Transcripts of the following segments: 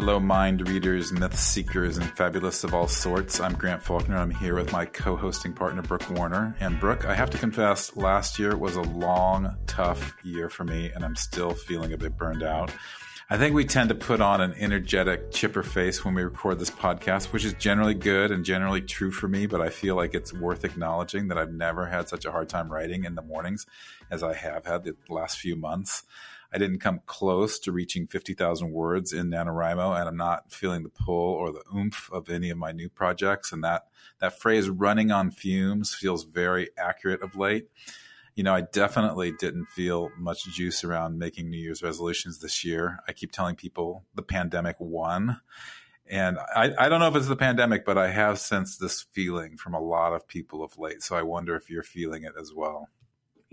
Hello, mind readers, myth seekers, and fabulous of all sorts. I'm Grant Faulkner. I'm here with my co hosting partner, Brooke Warner. And Brooke, I have to confess, last year was a long, tough year for me, and I'm still feeling a bit burned out. I think we tend to put on an energetic, chipper face when we record this podcast, which is generally good and generally true for me, but I feel like it's worth acknowledging that I've never had such a hard time writing in the mornings as I have had the last few months. I didn't come close to reaching 50,000 words in NaNoWriMo, and I'm not feeling the pull or the oomph of any of my new projects. And that, that phrase running on fumes feels very accurate of late. You know, I definitely didn't feel much juice around making New Year's resolutions this year. I keep telling people the pandemic won. And I, I don't know if it's the pandemic, but I have sensed this feeling from a lot of people of late. So I wonder if you're feeling it as well.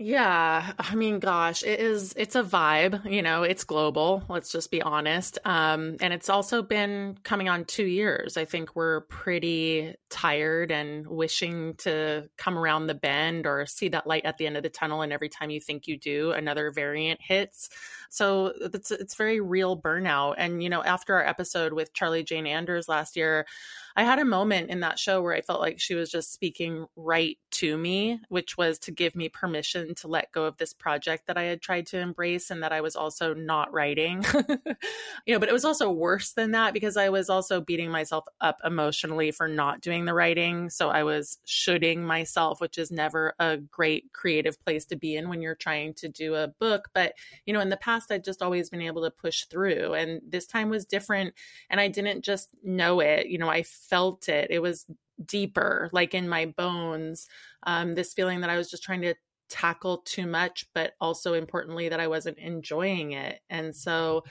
Yeah, I mean, gosh, it is. It's a vibe, you know. It's global. Let's just be honest. Um, and it's also been coming on two years. I think we're pretty tired and wishing to come around the bend or see that light at the end of the tunnel. And every time you think you do, another variant hits. So it's it's very real burnout. And you know, after our episode with Charlie Jane Anders last year. I had a moment in that show where I felt like she was just speaking right to me, which was to give me permission to let go of this project that I had tried to embrace and that I was also not writing. you know, but it was also worse than that because I was also beating myself up emotionally for not doing the writing. So I was shoulding myself, which is never a great creative place to be in when you're trying to do a book. But, you know, in the past, I'd just always been able to push through. And this time was different. And I didn't just know it. You know, I felt it. It was deeper, like in my bones. Um, this feeling that I was just trying to tackle too much, but also importantly that I wasn't enjoying it. And so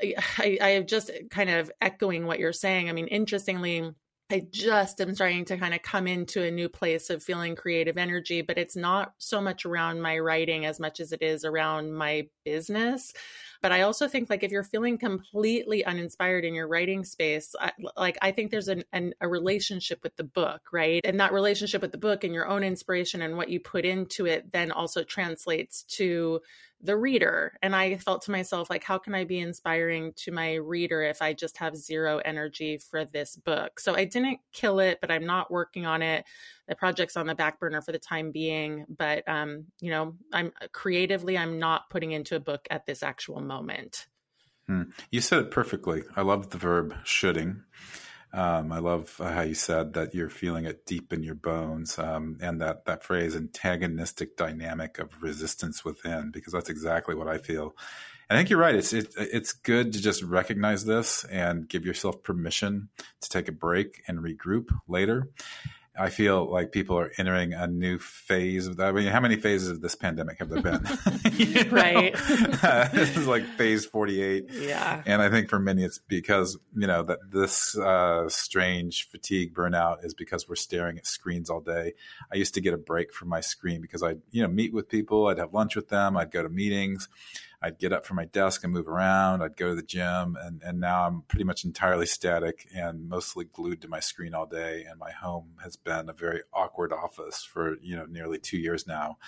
I, I have just kind of echoing what you're saying. I mean, interestingly, I just am starting to kind of come into a new place of feeling creative energy, but it's not so much around my writing as much as it is around my business. But I also think like if you're feeling completely uninspired in your writing space, I, like I think there's an, an, a relationship with the book, right? And that relationship with the book and your own inspiration and what you put into it then also translates to the reader. And I felt to myself, like, how can I be inspiring to my reader if I just have zero energy for this book? So I didn't kill it, but I'm not working on it. The project's on the back burner for the time being. But, um, you know, I'm creatively, I'm not putting into a book at this actual moment. Hmm. You said it perfectly. I love the verb shoulding. Um, I love how you said that you're feeling it deep in your bones, um, and that that phrase "antagonistic dynamic of resistance within," because that's exactly what I feel. I think you're right. It's it, it's good to just recognize this and give yourself permission to take a break and regroup later. I feel like people are entering a new phase of that. I mean, how many phases of this pandemic have there been? right. uh, this is like phase 48. Yeah. And I think for many, it's because, you know, that this uh, strange fatigue burnout is because we're staring at screens all day. I used to get a break from my screen because I'd, you know, meet with people, I'd have lunch with them, I'd go to meetings. I'd get up from my desk and move around. I'd go to the gym, and and now I'm pretty much entirely static and mostly glued to my screen all day. And my home has been a very awkward office for you know nearly two years now.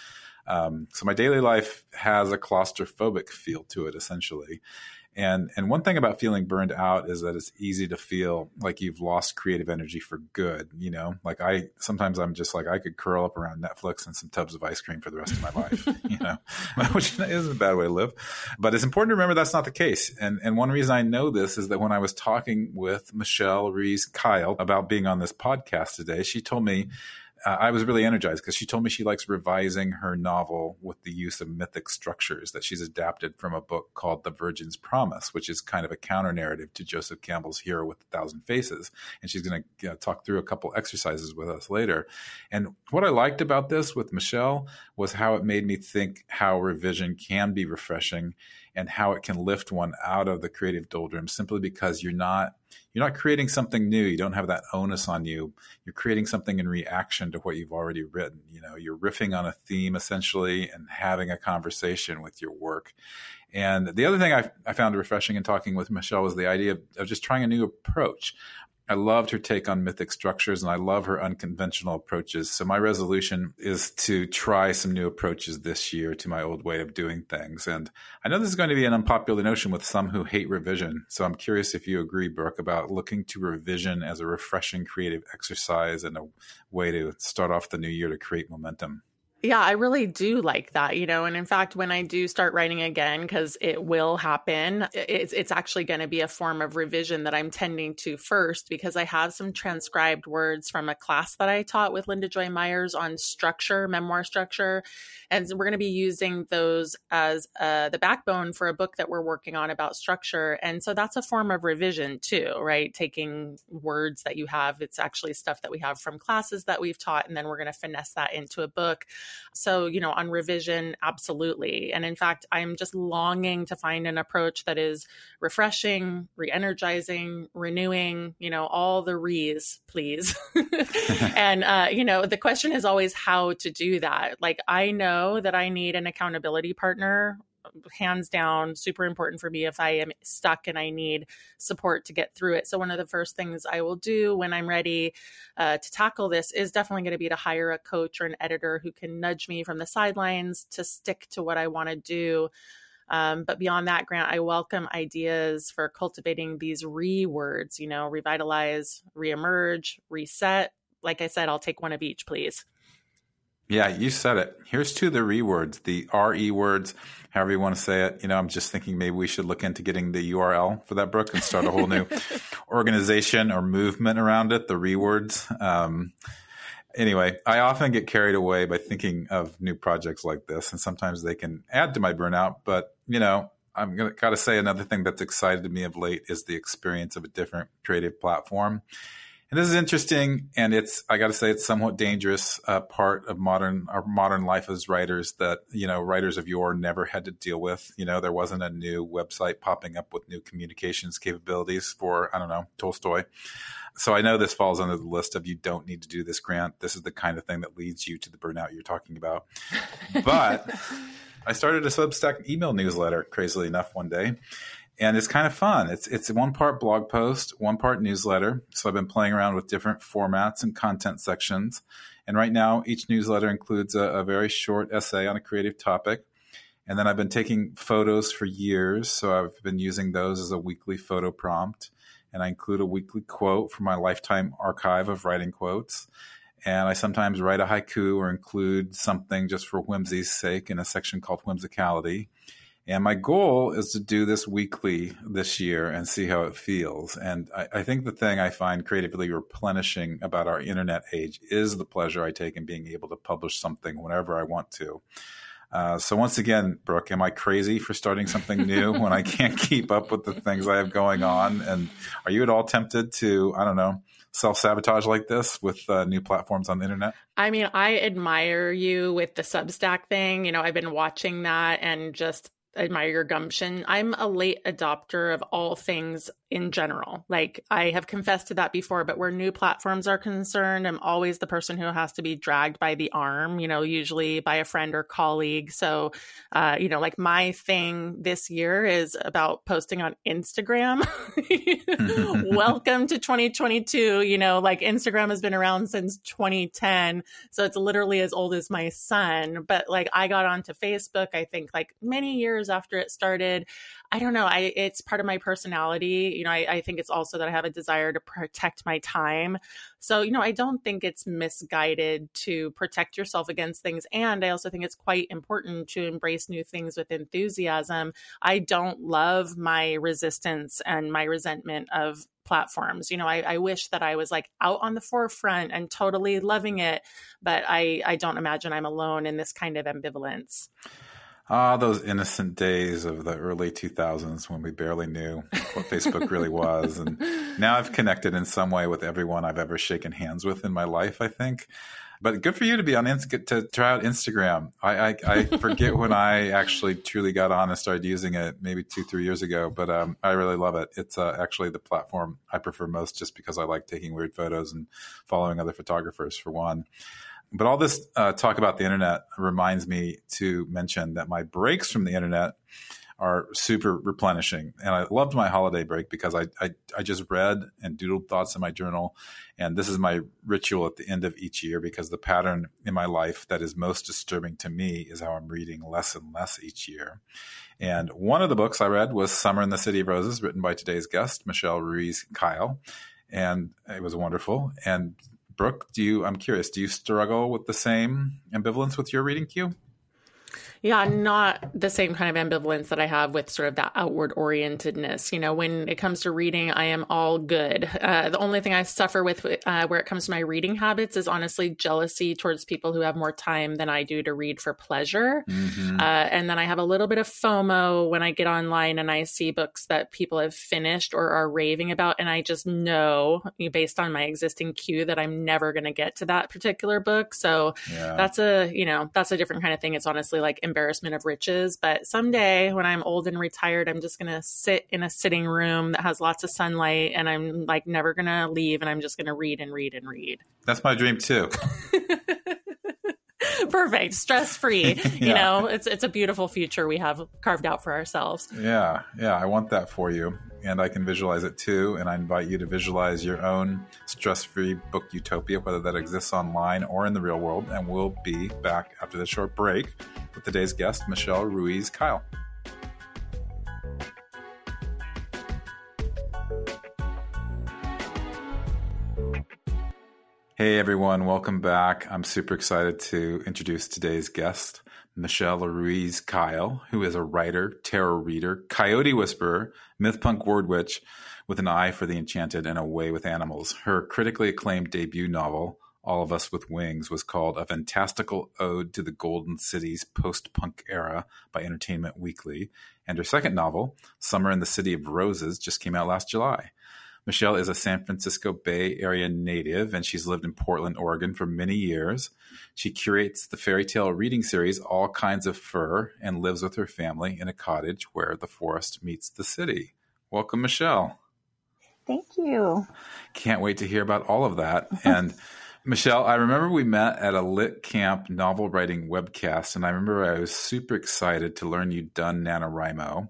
Um, so my daily life has a claustrophobic feel to it, essentially. And and one thing about feeling burned out is that it's easy to feel like you've lost creative energy for good. You know, like I sometimes I'm just like I could curl up around Netflix and some tubs of ice cream for the rest of my life. you know, which isn't a bad way to live. But it's important to remember that's not the case. And and one reason I know this is that when I was talking with Michelle Ruiz Keil about being on this podcast today, she told me uh, I was really energized because she told me she likes revising her novel with the use of mythic structures that she's adapted from a book called The Virgin's Promise, which is kind of a counter narrative to Joseph Campbell's Hero with a Thousand Faces. And she's going to talk through a couple exercises with us later. And what I liked about this with Michelle was how it made me think how revision can be refreshing and how it can lift one out of the creative doldrums simply because you're not you're not creating something new. You don't have that onus on you. You're creating something in reaction to what you've already written. You know you're riffing on a theme essentially and having a conversation with your work. And the other thing I, I found refreshing in talking with michelle was the idea of, of just trying a new approach I loved her take on mythic structures and I love her unconventional approaches. So my resolution is to try some new approaches this year to my old way of doing things. And I know this is going to be an unpopular notion with some who hate revision. So I'm curious if you agree, Brooke, about looking to revision as a refreshing creative exercise and a way to start off the new year to create momentum. Yeah, I really do like that, you know. And in fact, when I do start writing again, because it will happen, it's, it's actually going to be a form of revision that I'm tending to first because I have some transcribed words from a class that I taught with Linda Joy Myers on structure, memoir structure. And we're going to be using those as uh, the backbone for a book that we're working on about structure. And so that's a form of revision too, right? Taking words that you have, it's actually stuff that we have from classes that we've taught, and then we're going to finesse that into a book. So, you know, on revision, absolutely. And in fact, I'm just longing to find an approach that is refreshing, re energizing, renewing, you know, all the re's, please. and, uh, you know, the question is always how to do that. Like, I know that I need an accountability partner hands down super important for me if I am stuck and I need support to get through it. So, one of the first things I will do when I'm ready uh, to tackle this is definitely going to be to hire a coach or an editor who can nudge me from the sidelines to stick to what I want to do. Um, but beyond that, Grant, I welcome ideas for cultivating these re words, you know, revitalize, reemerge, reset. Like I said, I'll take one of each, please. Yeah, you said it. Here's to the re words, the RE words, however you want to say it. You know, I'm just thinking maybe we should look into getting the URL for that book and start a whole new organization or movement around it, the re words. Um, anyway, I often get carried away by thinking of new projects like this, and sometimes they can add to my burnout. But, you know, I'm gonna gotta say another thing that's excited me of late is the experience of a different creative platform. And this is interesting, and it's I got to say it's somewhat dangerous uh, part of modern our modern life as writers that you know writers of yore never had to deal with. You know, there wasn't a new website popping up with new communications capabilities for I don't know Tolstoy. So I know this falls under the list of you don't need to do this, Grant. This is the kind of thing that leads you to the burnout you're talking about. But I started a Substack email newsletter, crazily enough, one day and it's kind of fun. It's it's one part blog post, one part newsletter. So I've been playing around with different formats and content sections. And right now, each newsletter includes a, a very short essay on a creative topic. And then I've been taking photos for years, so I've been using those as a weekly photo prompt. And I include a weekly quote from my lifetime archive of writing quotes. And I sometimes write a haiku or include something just for whimsy's sake in a section called Whimsicality. And my goal is to do this weekly this year and see how it feels. And I, I, think the thing I find creatively replenishing about our internet age is the pleasure I take in being able to publish something whenever I want to. Uh, so once again, Brooke, am I crazy for starting something new when I can't keep up with the things I have going on? And are you at all tempted to, I don't know, self sabotage like this with uh, new platforms on the internet? I mean, I admire you with the Substack thing. You know, I've been watching that and just admire your gumption. I'm a late adopter of all things in general. Like I have confessed to that before, but where new platforms are concerned, I'm always the person who has to be dragged by the arm, you know, usually by a friend or colleague. So, uh, you know, like my thing this year is about posting on Instagram. Welcome to 2022. You know, like Instagram has been around since 2010. So it's literally as old as my son. But like I got onto Facebook, I think like many years after it started. I don't know. I it's part of my personality. You know, I, I think it's also that I have a desire to protect my time. So, you know, I don't think it's misguided to protect yourself against things. And I also think it's quite important to embrace new things with enthusiasm. I don't love my resistance and my resentment of platforms. You know, I, I, wish that I was like out on the forefront and totally loving it, but I, I don't imagine I'm alone in this kind of ambivalence. Ah, those innocent days of the early 2000s when we barely knew what Facebook really was. And now I've connected in some way with everyone I've ever shaken hands with in my life, I think. But good for you to be on to try out Instagram. I, I, I forget when I actually truly got on and started using it, maybe two, three years ago. But um, I really love it. It's uh, actually the platform I prefer most, just because I like taking weird photos and following other photographers for one. But all this uh, talk about the internet reminds me to mention that my breaks from the internet are super replenishing. And I loved my holiday break because I, I, I just read and doodled thoughts in my journal. And this is my ritual at the end of each year because the pattern in my life that is most disturbing to me is how I'm reading less and less each year. And one of the books I read was Summer in the City of Roses, written by today's guest, Michelle Ruiz Keil. And it was wonderful. And Brooke, do you, I'm curious, do you struggle with the same ambivalence with your reading queue? Yeah, not the same kind of ambivalence that I have with sort of that outward orientedness. You know, when it comes to reading, I am all good. Uh, the only thing I suffer with uh, where it comes to my reading habits is honestly jealousy towards people who have more time than I do to read for pleasure. Mm-hmm. Uh, and then I have a little bit of FOMO when I get online and I see books that people have finished or are raving about. And I just know, based on my existing queue, that I'm never going to get to that particular book. So yeah. that's a, you know, that's a different kind of thing. It's honestly like embarrassment of riches. But someday when I'm old and retired, I'm just going to sit in a sitting room that has lots of sunlight and I'm like never going to leave and I'm just going to read and read and read. That's my dream too. Perfect, stress free. yeah. You know, it's it's a beautiful future we have carved out for ourselves. Yeah, yeah, I want that for you and I can visualize it too. And I invite you to visualize your own stress free book utopia, whether that exists online or in the real world. And we'll be back after this short break with today's guest, Michelle Ruiz Keil. Hey everyone, welcome back. I'm super excited to introduce today's guest. Michelle Ruiz Keil, who is a writer, tarot reader, coyote whisperer, myth punk word witch with an eye for the enchanted and a way with animals. Her critically acclaimed debut novel, All of Us with Wings, was called A Fantastical Ode to the Golden City's Post Punk Era by Entertainment Weekly. And her second novel, Summer in the City of Roses, just came out last July. Michelle is a San Francisco Bay Area native, and she's lived in Portland, Oregon for many years. She curates the fairy tale reading series All Kinds of Fur and lives with her family in a cottage where the forest meets the city. Welcome, Michelle. Thank you. Can't wait to hear about all of that. And Michelle, I remember we met at a lit camp novel writing webcast, and I remember I was super excited to learn you'd done NaNoWriMo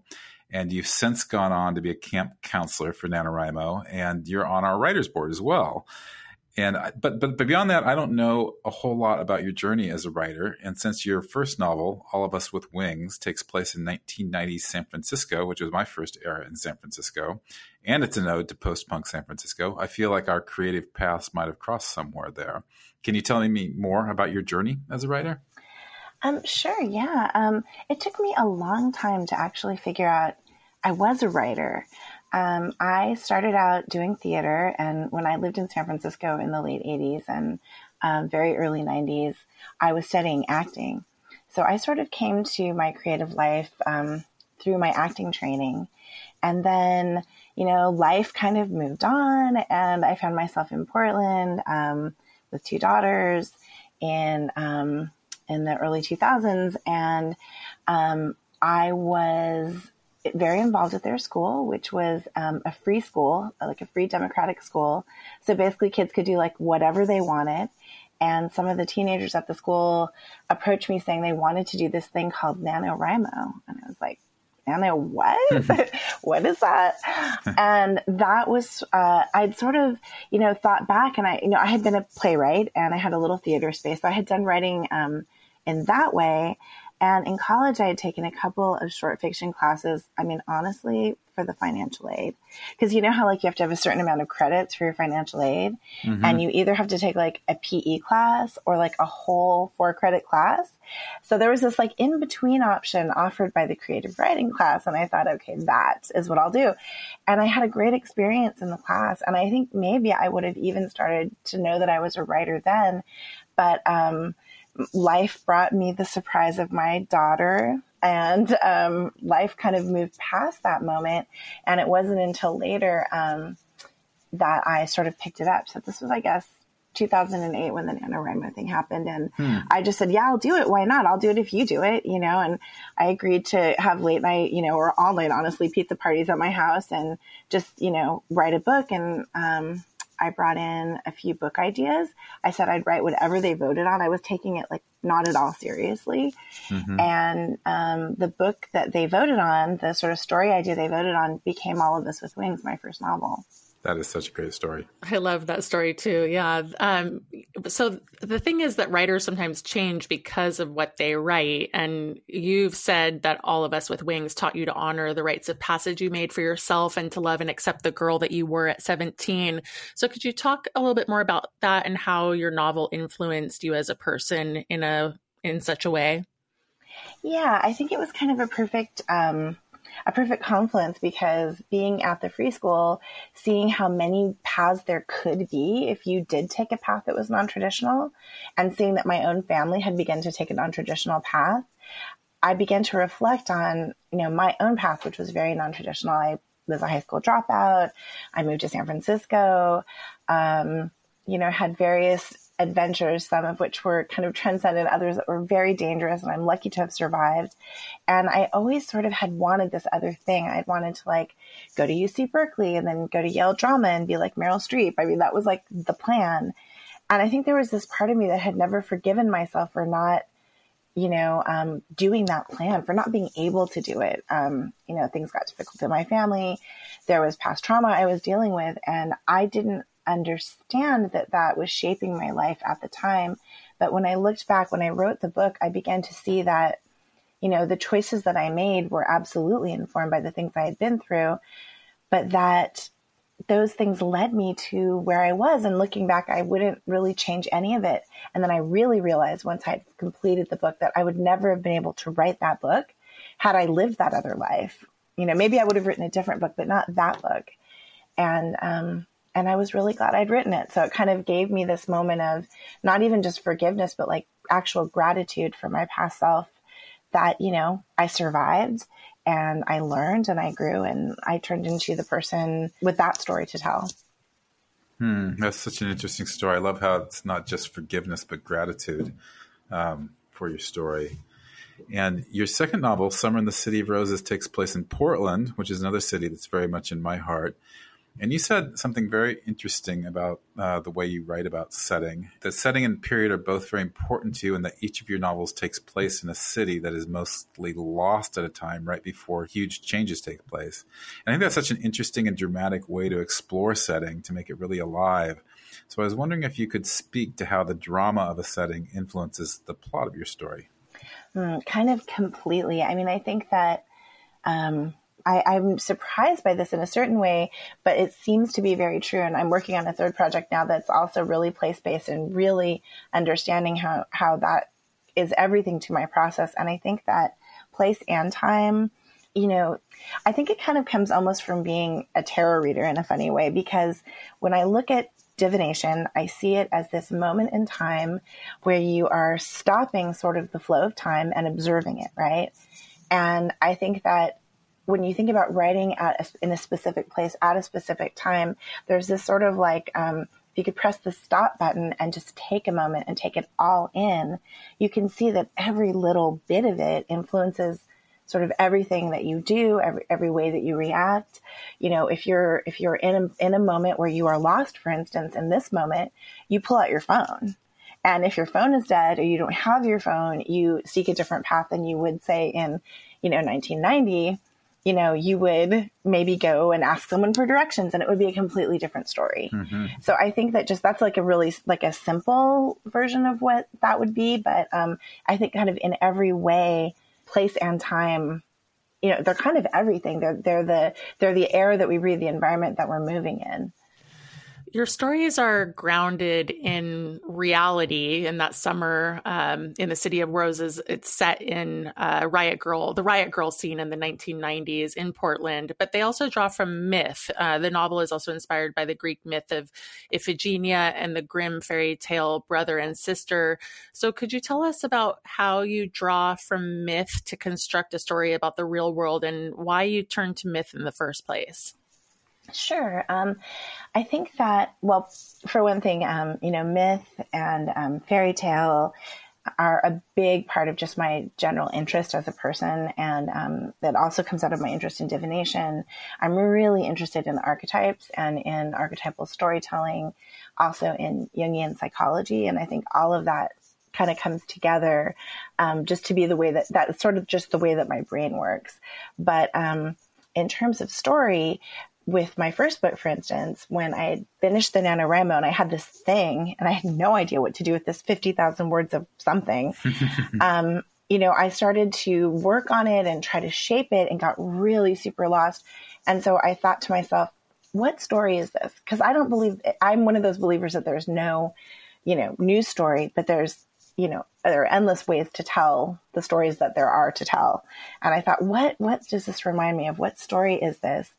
and you've since gone on to be a camp counselor for NaNoWriMo, and you're on our writers board as well. And but, but but beyond that, I don't know a whole lot about your journey as a writer. And since your first novel, All of Us with Wings, takes place in 1990 San Francisco, which was my first era in San Francisco, and it's an ode to post-punk San Francisco, I feel like our creative paths might have crossed somewhere there. Can you tell me more about your journey as a writer? Um, sure. Yeah. Um, it took me a long time to actually figure out I was a writer. Um, I started out doing theater, and when I lived in San Francisco in the late 80s and um, very early 90s, I was studying acting. So I sort of came to my creative life um, through my acting training. And then, you know, life kind of moved on, and I found myself in Portland um, with two daughters and um, in the early 2000s. And um, I was very involved at their school, which was um, a free school, like a free democratic school. So basically, kids could do like whatever they wanted. And some of the teenagers at the school approached me saying they wanted to do this thing called NaNoWriMo. And I was like, Nano, what? what is that? and that was, uh, I'd sort of, you know, thought back and I, you know, I had been a playwright and I had a little theater space. So I had done writing um, in that way. And in college, I had taken a couple of short fiction classes. I mean, honestly, for the financial aid. Because you know how, like, you have to have a certain amount of credits for your financial aid. Mm-hmm. And you either have to take, like, a PE class or, like, a whole four credit class. So there was this, like, in between option offered by the creative writing class. And I thought, okay, that is what I'll do. And I had a great experience in the class. And I think maybe I would have even started to know that I was a writer then. But, um, life brought me the surprise of my daughter and um, life kind of moved past that moment and it wasn't until later um, that i sort of picked it up so this was i guess 2008 when the NaNoWriMo thing happened. And hmm. I just said, yeah, I'll do it. Why not? I'll do it if you do it, you know, and I agreed to have late night, you know, or all night, honestly, pizza parties at my house and just, you know, write a book. And, um, I brought in a few book ideas. I said I'd write whatever they voted on. I was taking it like not at all seriously. Mm-hmm. And um, the book that they voted on, the sort of story idea they voted on, became All of This with Wings, my first novel. That is such a great story. I love that story too. Yeah. Um, so the thing is that writers sometimes change because of what they write. And you've said that All of Us with Wings taught you to honor the rites of passage you made for yourself and to love and accept the girl that you were at 17. So could you talk a little bit more about that and how your novel influenced you as a person in a in such a way? Yeah, I think it was kind of a perfect um, a perfect confluence because being at the free school, seeing how many paths there could be if you did take a path that was non traditional, and seeing that my own family had begun to take a non traditional path, I began to reflect on, you know, my own path, which was very non traditional. I was a high school dropout. I moved to San Francisco. Um, you know, had various adventures, some of which were kind of transcendent, others that were very dangerous, and I'm lucky to have survived. And I always sort of had wanted this other thing. I'd wanted to like go to UC Berkeley and then go to Yale Drama and be like Meryl Streep. I mean, that was like the plan. And I think there was this part of me that had never forgiven myself for not, you know, um, doing that plan, for not being able to do it. Um, you know, things got difficult in my family. There was past trauma I was dealing with, and I didn't understand that that was shaping my life at the time. But when I looked back, when I wrote the book, I began to see that, you know, the choices that I made were absolutely informed by the things I had been through, but that those things led me to where I was. And looking back, I wouldn't really change any of it. And then I really realized once I'd completed the book that I would never have been able to write that book had I lived that other life. You know, maybe I would have written a different book, but not that book. And um, and I was really glad I'd written it. So it kind of gave me this moment of not even just forgiveness, but like actual gratitude for my past self that, you know, I survived and I learned and I grew and I turned into the person with that story to tell. Hmm, that's such an interesting story. I love how it's not just forgiveness, but gratitude um, for your story. And your second novel, Summer in the City of Roses, takes place in Portland, which is another city that's very much in my heart. And you said something very interesting about uh, the way you write about setting. That setting and period are both very important to you, and that each of your novels takes place in a city that is mostly lost at a time right before huge changes take place. And I think that's such an interesting and dramatic way to explore setting to make it really alive. So I was wondering if you could speak to how the drama of a setting influences the plot of your story. Mm, kind of completely. I mean, I think that. Um, I, am surprised by this in a certain way, but it seems to be very true. And I'm working on a third project now that's also really place based and really understanding how, how that is everything to my process. And I think that place and time, you know, I think it kind of comes almost from being a tarot reader in a funny way, because when I look at divination, I see it as this moment in time where you are stopping sort of the flow of time and observing it, right? And I think that when you think about writing at a, in a specific place at a specific time, there's this sort of like um, if you could press the stop button and just take a moment and take it all in, you can see that every little bit of it influences sort of everything that you do, every every way that you react. You know, if you're if you're in a, in a moment where you are lost, for instance, in this moment, you pull out your phone. And if your phone is dead or you don't have your phone, you seek a different path than you would say in, you know, 1990 you know, you would maybe go and ask someone for directions and it would be a completely different story. Mm-hmm. So I think that just that's like a really like a simple version of what that would be, but um, I think kind of in every way, place and time, you know, they're kind of everything. They're they're the they're the air that we breathe, the environment that we're moving in your stories are grounded in reality. In that summer um, in the city of roses, it's set in uh, Riot Grrrl, the Riot Grrrl scene in the 1990s in Portland. But they also draw from myth. Uh, the novel is also inspired by the Greek myth of Iphigenia and the Grimm fairy tale brother and sister. So, could you tell us about how you draw from myth to construct a story about the real world and why you turn to myth in the first place? Sure. Um, I think that, well, for one thing, um, you know, myth and um, fairy tale, are a big part of just my general interest as a person. And um, that also comes out of my interest in divination. I'm really interested in archetypes and in archetypal storytelling, also in Jungian psychology. And I think all of that kind of comes together um, just to be the way that that's sort of just the way that my brain works. But um, in terms of story, with my first book, for instance, when I had finished the NaNoWriMo and I had this thing and I had no idea what to do with this 50,000 words of something, um, you know, I started to work on it and try to shape it and got really super lost. And so I thought to myself, what story is this? Because I don't believe, I'm one of those believers that there's no, you know, news story, but there's you know, there are endless ways to tell the stories that there are to tell. And I thought, what, what does this remind me of? What story is this?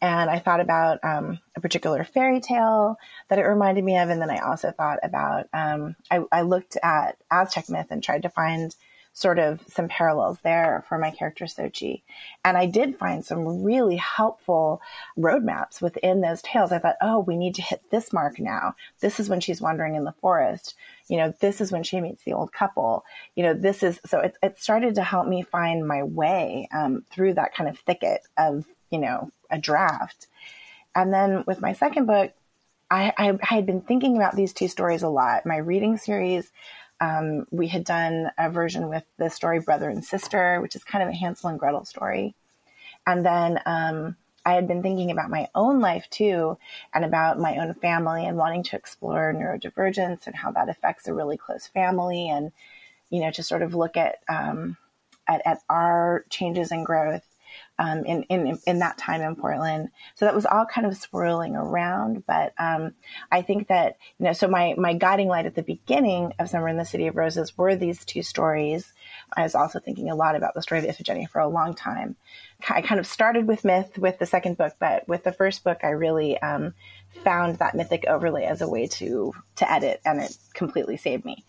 And I thought about um, a particular fairy tale that it reminded me of. And then I also thought about, um, I, I, looked at Aztec myth and tried to find sort of some parallels there for my character Xochi, And I did find some really helpful roadmaps within those tales. I thought, oh, we need to hit this mark now. This is when she's wandering in the forest. You know, this is when she meets the old couple. You know, this is so it, it started to help me find my way um, through that kind of thicket of, you know, a draft. And then with my second book, I, I, I had been thinking about these two stories a lot. My reading series um, we had done a version with the story Brother and Sister, which is kind of a Hansel and Gretel story. And then um, I had been thinking about my own life too, and about my own family and wanting to explore neurodivergence and how that affects a really close family, and you know, to sort of look at um, at, at our changes and growth um, in, in, in that time in Portland. So that was all kind of swirling around. But um, I think that, you know, so my, my guiding light at the beginning of Summer in the City of Roses were these two stories. I was also thinking a lot about the story of Iphigenia for a long time. I kind of started with myth with the second book, but with the first book, I really um, found that mythic overlay as a way to to edit, and it completely saved me.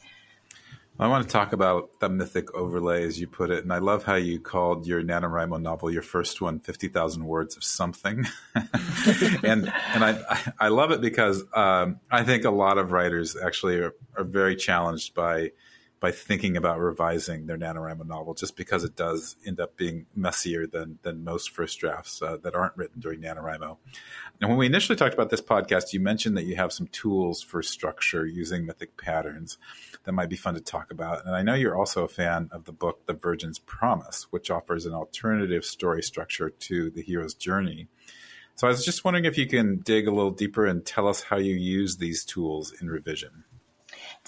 I want to talk about the mythic overlay, as you put it, and I love how you called your NaNoWriMo novel, your first one, 50,000 words of something. and and I, I love it because um, I think a lot of writers actually are, are very challenged by by thinking about revising their NaNoWriMo novel, just because it does end up being messier than than most first drafts uh, that aren't written during NaNoWriMo. And when we initially talked about this podcast, you mentioned that you have some tools for structure using mythic patterns that might be fun to talk about. And I know you're also a fan of the book The Virgin's Promise, which offers an alternative story structure to the hero's journey. So I was just wondering if you can dig a little deeper and tell us how you use these tools in revision.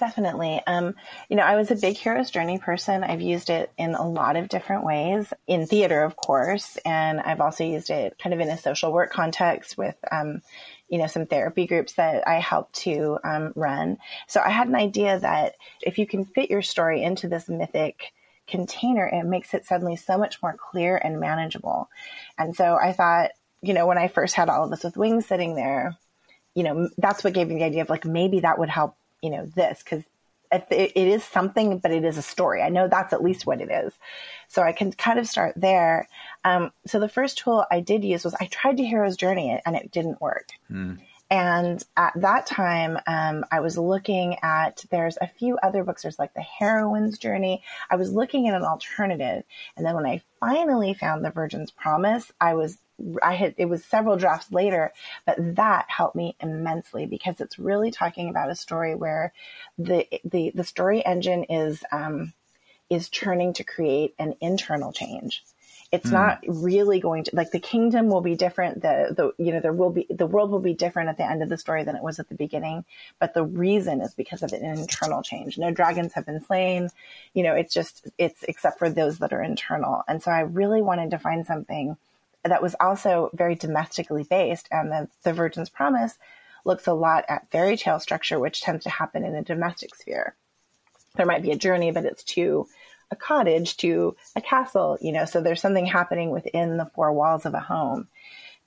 Definitely. Um, you know, I was a big hero's journey person. I've used it in a lot of different ways in theater, of course, and I've also used it kind of in a social work context with, um, you know, some therapy groups that I help to um, run. So I had an idea that if you can fit your story into this mythic container, it makes it suddenly so much more clear and manageable. And so I thought, you know, when I first had all of this with wings sitting there, you know, that's what gave me the idea of like maybe that would help you know, this because it, it is something, but it is a story. I know that's at least what it is. So I can kind of start there. Um, so the first tool I did use was I tried to Hero's Journey and it didn't work. Mm. And at that time, um, I was looking at, there's a few other books. There's like The Heroine's Journey. I was looking at an alternative. And then when I finally found The Virgin's Promise, I was I had it was several drafts later, but that helped me immensely because it's really talking about a story where the the the story engine is um, is churning to create an internal change. It's mm. not really going to like the kingdom will be different. The the you know there will be the world will be different at the end of the story than it was at the beginning. But the reason is because of an internal change. No dragons have been slain. You know, it's just it's except for those that are internal. And so I really wanted to find something that was also very domestically based. And the, the Virgin's Promise looks a lot at fairy tale structure, which tends to happen in a domestic sphere. There might be a journey, but it's to a cottage, to a castle, you know, so there's something happening within the four walls of a home.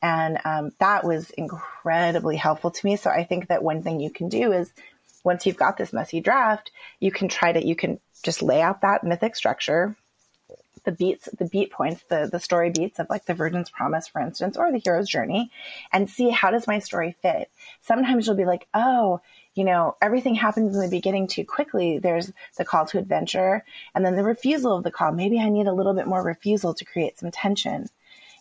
And um, that was incredibly helpful to me. So I think that one thing you can do is once you've got this messy draft, you can try to, you can just lay out that mythic structure the beats, the beat points, the, the story beats of like the Virgin's Promise, for instance, or the hero's journey and see how does my story fit. Sometimes you'll be like, oh, you know, everything happens in the beginning too quickly. There's the call to adventure and then the refusal of the call. Maybe I need a little bit more refusal to create some tension.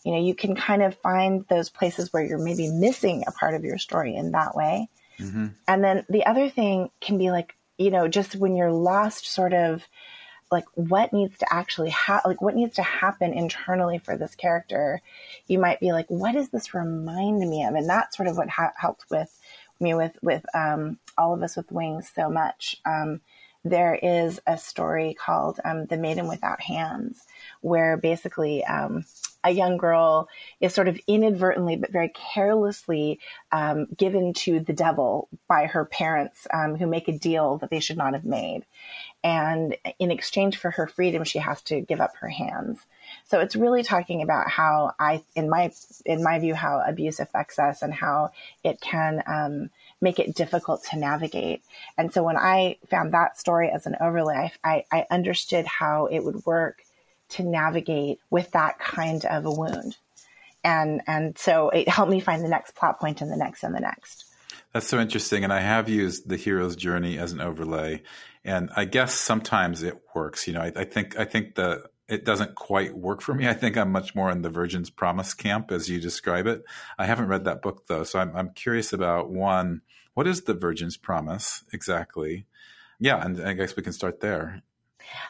You know, you can kind of find those places where you're maybe missing a part of your story in that way. Mm-hmm. And then the other thing can be like, you know, just when you're lost, sort of like what needs to actually happen, like what needs to happen internally for this character. You might be like, what does this remind me of? And that's sort of what ha- helped with me with with um, all of us with wings so much. Um, there is a story called um, "The Maiden Without Hands," where basically um, a young girl is sort of inadvertently but very carelessly um, given to the devil by her parents, um, who make a deal that they should not have made. And in exchange for her freedom, she has to give up her hands. So it's really talking about how I, in my in my view, how abuse affects us and how it can um, make it difficult to navigate. And so when I found that story as an overlay, I, I understood how it would work to navigate with that kind of a wound. And, and so it helped me find the next plot point and the next and the next. That's so interesting. And I have used the hero's journey as an overlay. And I guess sometimes it works. You know, I, I think, I think the, it doesn't quite work for me. I think I'm much more in the Virgin's Promise camp as you describe it. I haven't read that book though. So I'm, I'm curious about one, what is the Virgin's Promise exactly? Yeah. And I guess we can start there.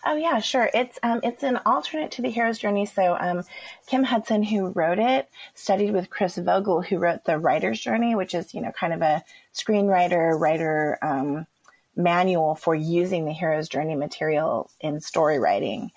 Oh yeah, sure. It's um, it's an alternate to the hero's journey. So um, Kim Hudson, who wrote it, studied with Chris Vogler, who wrote the writer's journey, which is you know kind of a screenwriter writer um, manual for using the hero's journey material in story writing.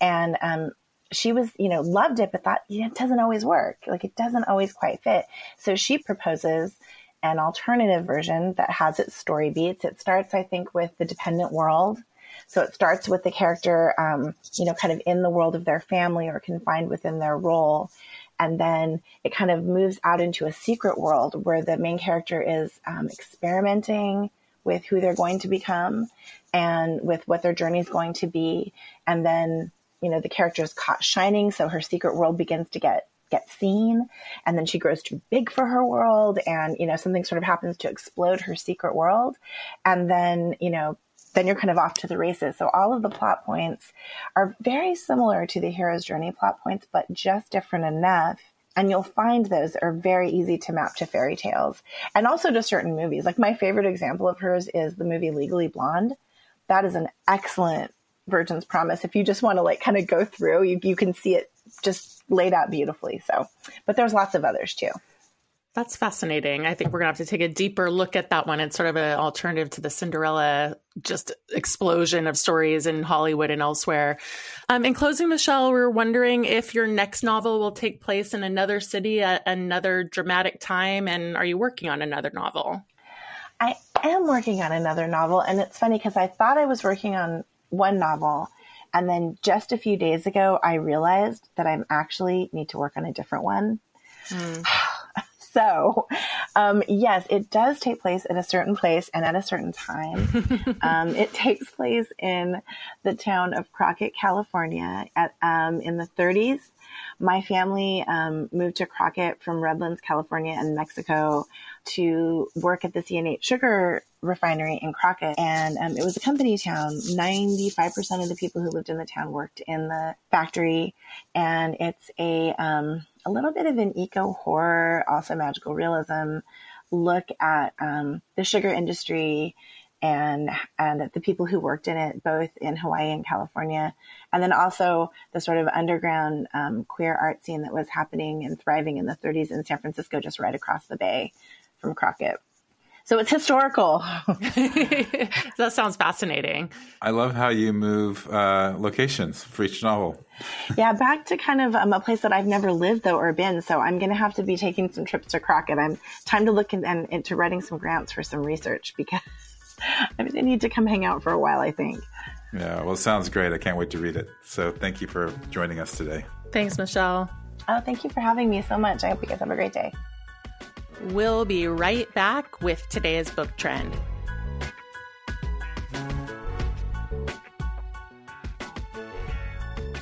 And um, she was, you know, loved it, but thought it doesn't always work. Like it doesn't always quite fit. So she proposes an alternative version that has its story beats. It starts, I think, with the dependent world so it starts with the character, um, you know, kind of in the world of their family or confined within their role. And then it kind of moves out into a secret world where the main character is um, experimenting with who they're going to become and with what their journey is going to be. And then, you know, the character is caught shining. So her secret world begins to get get seen and then she grows too big for her world and you know something sort of happens to explode her secret world and then you know then you're kind of off to the races. So all of the plot points are very similar to the hero's journey plot points, but just different enough. And you'll find those are very easy to map to fairy tales and also to certain movies. Like my favorite example of hers is the movie Legally Blonde. That is an excellent Virgin's Promise. If you just want to like kind of go through, you, you can see it just laid out beautifully. So, but there's lots of others too. That's fascinating. I think we're going to have to take a deeper look at that one. It's sort of an alternative to the Cinderella just explosion of stories in Hollywood and elsewhere. Um, in closing, Michelle, we're wondering if your next novel will take place in another city at another dramatic time. And are you working on another novel? I am working on another novel. And it's funny because I thought I was working on one novel. And then just a few days ago, I realized that I actually need to work on a different one. Mm. So, um, yes, it does take place at a certain place and at a certain time. um, it takes place in the town of Crockett, California, at um, in the 30s. My family um, moved to Crockett from Redlands, California, and Mexico to work at the C&H sugar refinery in Crockett. And um, it was a company town. 95% of the people who lived in the town worked in the factory. And it's a, um, a little bit of an eco horror, also magical realism look at um, the sugar industry and and the people who worked in it, both in Hawaii and California, and then also the sort of underground um, queer art scene that was happening and thriving in the 30s in San Francisco, just right across the bay from Crockett. So it's historical. that sounds fascinating. I love how you move uh, locations for each novel. yeah, back to kind of um, a place that I've never lived though or been. So I'm going to have to be taking some trips to Crockett. I'm time to look in, and into writing some grants for some research because I need to come hang out for a while. I think. Yeah, well, it sounds great. I can't wait to read it. So thank you for joining us today. Thanks, Michelle. Oh, thank you for having me so much. I hope you guys have a great day. We'll be right back with today's book trend.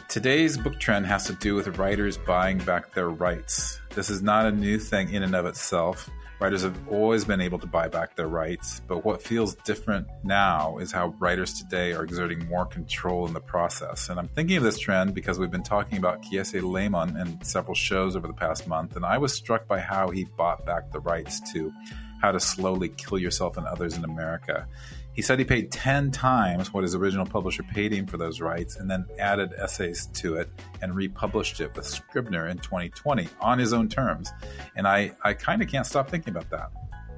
Today's book trend has to do with writers buying back their rights. This is not a new thing in and of itself. Writers have always been able to buy back their rights, but what feels different now is how writers today are exerting more control in the process. And I'm thinking of this trend because we've been talking about Kiese Laymon in several shows over the past month, and I was struck by how he bought back the rights to How to Slowly Kill Yourself and Others in America. He said he paid 10 times what his original publisher paid him for those rights and then added essays to it and republished it with Scribner in 2020 on his own terms. And I, I kind of can't stop thinking about that.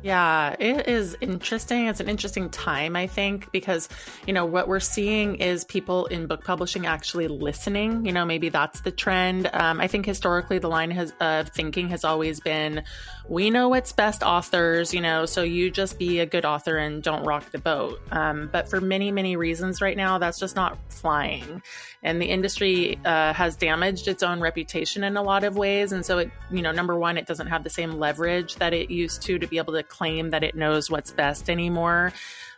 Yeah, it is interesting. It's an interesting time, I think, because, you know, what we're seeing is people in book publishing actually listening. You know, maybe that's the trend. Um, I think historically the line has, of thinking has always been we know what's best authors, you know, so you just be a good author and don't rock the boat. Um, but for many, many reasons right now, that's just not flying. And the industry uh, has damaged its own reputation in a lot of ways. And so, it, you know, number one, it doesn't have the same leverage that it used to to be able to claim that it knows what's best anymore.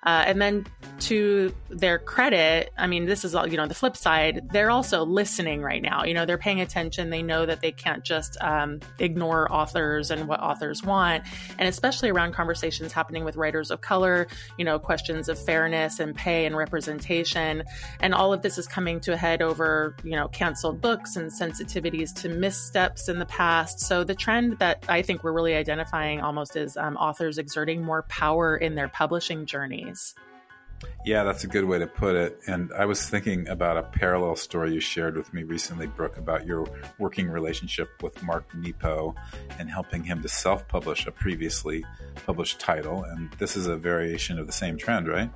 Uh, and then to their credit, I mean, this is all, you know, the flip side, they're also listening right now. You know, they're paying attention. They know that they can't just um, ignore authors and what authors want. And especially around conversations happening with writers of color, you know, questions of fairness and pay and representation. And all of this is coming to a head over, you know, canceled books and sensitivities to missteps in the past. So the trend that I think we're really identifying almost is um, authors exerting more power in their publishing journey Yeah, that's a good way to put it. And I was thinking about a parallel story you shared with me recently, Brooke, about your working relationship with Mark Nepo and helping him to self publish a previously published title. And this is a variation of the same trend, right?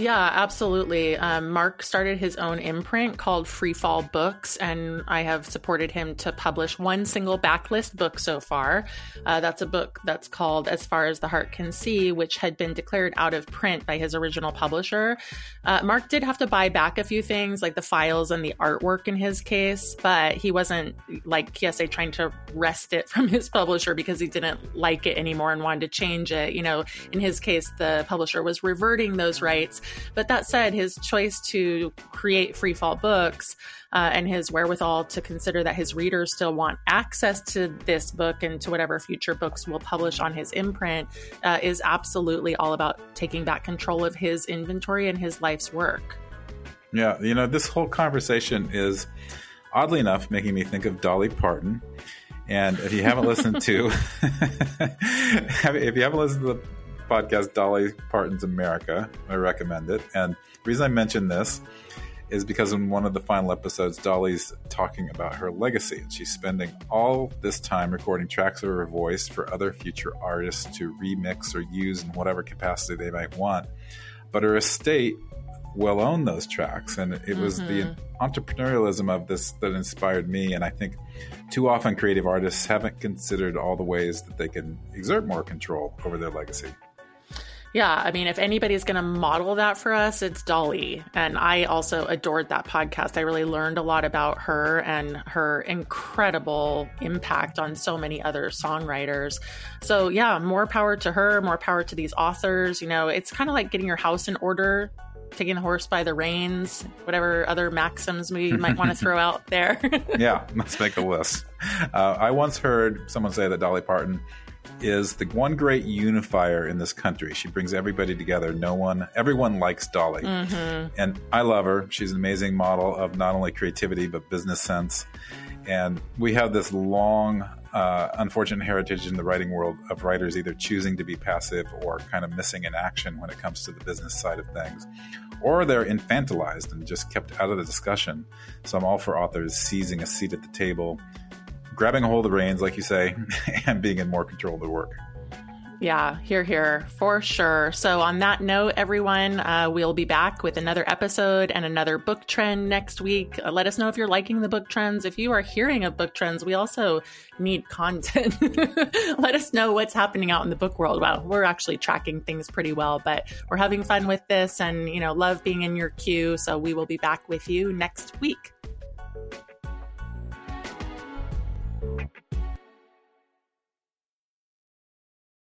Yeah, absolutely. Um, Mark started his own imprint called Freefall Books, and I have supported him to publish one single backlist book so far. Uh, that's a book that's called As Far as the Heart Can See, which had been declared out of print by his original publisher. Uh, Mark did have to buy back a few things, like the files and the artwork in his case, but he wasn't like Kiese trying to wrest it from his publisher because he didn't like it anymore and wanted to change it. You know, in his case, the publisher was reverting those rights but that said, his choice to create Freefall Books uh, and his wherewithal to consider that his readers still want access to this book and to whatever future books will publish on his imprint uh, is absolutely all about taking back control of his inventory and his life's work. Yeah, you know, this whole conversation is oddly enough making me think of Dolly Parton. And if you haven't listened to, if you haven't listened to the podcast, Dolly Parton's America. I recommend it. And the reason I mention this is because in one of the final episodes, Dolly's talking about her legacy. And she's spending all this time recording tracks of her voice for other future artists to remix or use in whatever capacity they might want. But her estate will own those tracks. And it was mm-hmm. the entrepreneurialism of this that inspired me. And I think too often creative artists haven't considered all the ways that they can exert more control over their legacy. Yeah, I mean, if anybody's going to model that for us, it's Dolly. And I also adored that podcast. I really learned a lot about her and her incredible impact on so many other songwriters. So, yeah, more power to her, more power to these authors. You know, it's kind of like getting your house in order taking the horse by the reins, whatever other maxims we might want to throw out there. yeah, let's make a list. Uh, I once heard someone say that Dolly Parton is the one great unifier in this country. She brings everybody together. No one, everyone likes Dolly. Mm-hmm. And I love her. She's an amazing model of not only creativity, but business sense. And we have this long, uh, unfortunate heritage in the writing world of writers either choosing to be passive or kind of missing in action when it comes to the business side of things. Or they're infantilized and just kept out of the discussion. So I'm all for authors seizing a seat at the table grabbing a hold of the reins, like you say, and being in more control of the work. Yeah, hear, hear, for sure. So, on that note, everyone, uh, we'll be back with another episode and another book trend next week. Uh, let us know if you're liking the book trends. If you are hearing of book trends, we also need content. let us know what's happening out in the book world. Well, we're actually tracking things pretty well, but we're having fun with this and, you know, love being in your queue. So, we will be back with you next week.